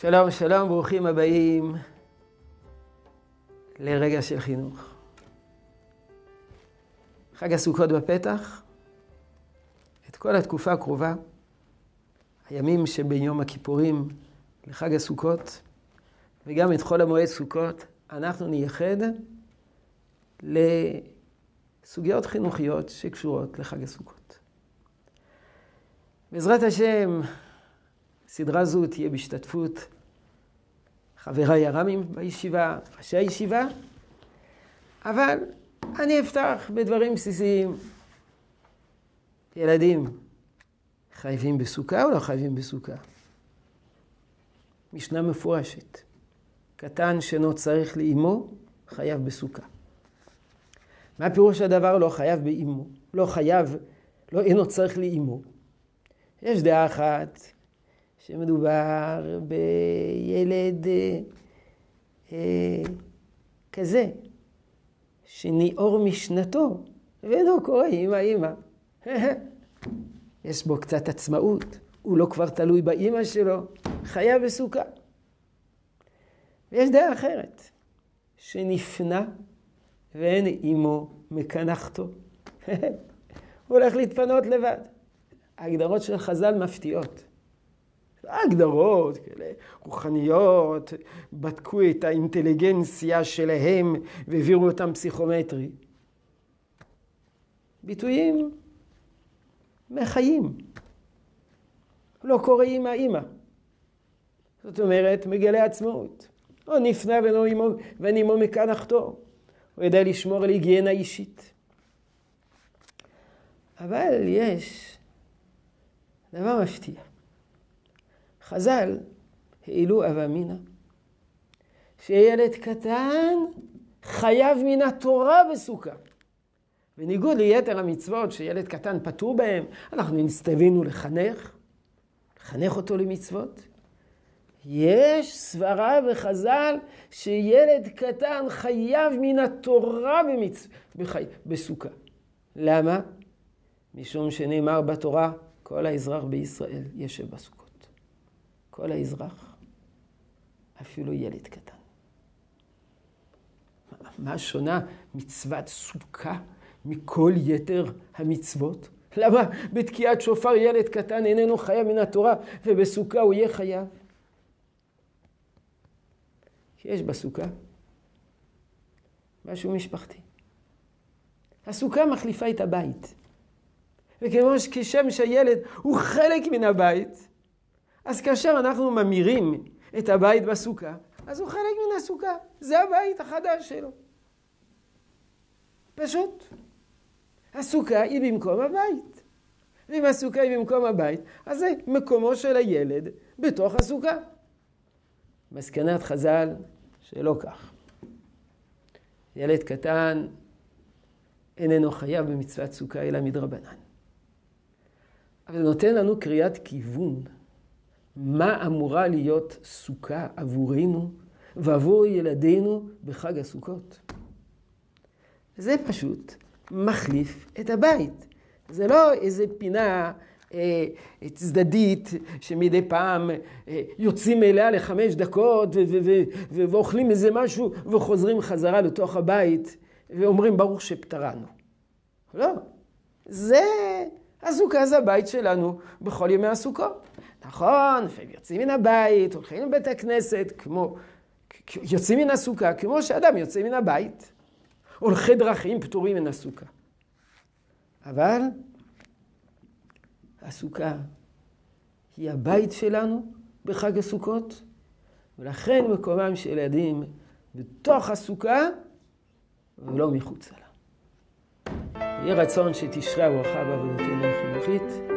שלום, שלום, ברוכים הבאים לרגע של חינוך. חג הסוכות בפתח, את כל התקופה הקרובה, הימים שבין יום הכיפורים לחג הסוכות, וגם את חול המועד סוכות, אנחנו נייחד לסוגיות חינוכיות שקשורות לחג הסוכות. בעזרת השם, סדרה זו תהיה בהשתתפות חבריי הרמים בישיבה, ראשי הישיבה, אבל אני אפתח בדברים בסיסיים. ילדים, חייבים בסוכה או לא חייבים בסוכה? משנה מפורשת. קטן שאינו צריך לאימו, חייב בסוכה. מה פירוש הדבר לא חייב באימו? לא חייב, לא אינו צריך לאימו. יש דעה אחת שמדובר בילד אה, אה, כזה, שניעור משנתו, ואינו קורא אמא אמא. יש בו קצת עצמאות, הוא לא כבר תלוי באימא שלו, חיה בסוכה. ויש דעה אחרת, שנפנה ואין אימו מקנחתו. הוא הולך להתפנות לבד. ההגדרות של חז"ל מפתיעות. הגדרות כאלה רוחניות, בדקו את האינטליגנציה שלהם והעבירו אותם פסיכומטרי. ביטויים מחיים. לא קורא אימא אימא. זאת אומרת, מגלה עצמאות. או נפנה ואין עמו מכאן אחתור. הוא יודע לשמור על היגיינה אישית. אבל יש דבר מפתיע. חז"ל העלו אב אמינא, שילד קטן חייב מן התורה בסוכה. בניגוד ליתר המצוות שילד קטן פטור בהם, אנחנו נסתווינו לחנך, לחנך אותו למצוות. יש סברה בחז"ל שילד קטן חייב מן התורה במצ... בחי... בסוכה. למה? משום שנאמר בתורה, כל האזרח בישראל ישב בסוכה. כל האזרח, אפילו ילד קטן. מה שונה מצוות סוכה מכל יתר המצוות? למה בתקיעת שופר ילד קטן איננו חייב מן התורה ובסוכה הוא יהיה חייב? כי יש בסוכה משהו משפחתי. הסוכה מחליפה את הבית. וכמו שכשם שהילד הוא חלק מן הבית, אז כאשר אנחנו ממירים את הבית בסוכה, אז הוא חלק מן הסוכה. זה הבית החדש שלו. פשוט. הסוכה היא במקום הבית. ואם הסוכה היא במקום הבית, אז זה מקומו של הילד בתוך הסוכה. מסקנת חז"ל שלא כך. ילד קטן איננו חייב במצוות סוכה אלא מדרבנן. אבל זה נותן לנו קריאת כיוון מה אמורה להיות סוכה עבורנו ועבור ילדינו בחג הסוכות. זה פשוט מחליף את הבית. זה לא איזה פינה אה, צדדית שמדי פעם אה, יוצאים אליה לחמש דקות ואוכלים איזה משהו וחוזרים חזרה לתוך הבית ואומרים ברוך שפטרנו. לא, זה הסוכה זה הבית שלנו בכל ימי הסוכות. נכון, לפעמים יוצאים מן הבית, הולכים לבית הכנסת, כמו, יוצאים מן הסוכה, כמו שאדם יוצא מן הבית. הולכי דרכים פטורים מן הסוכה. אבל הסוכה היא הבית שלנו בחג הסוכות, ולכן מקומם של ילדים בתוך הסוכה ולא מחוצה לה. יהיה רצון שתשרה ברכה בעבודתנו החינוכית.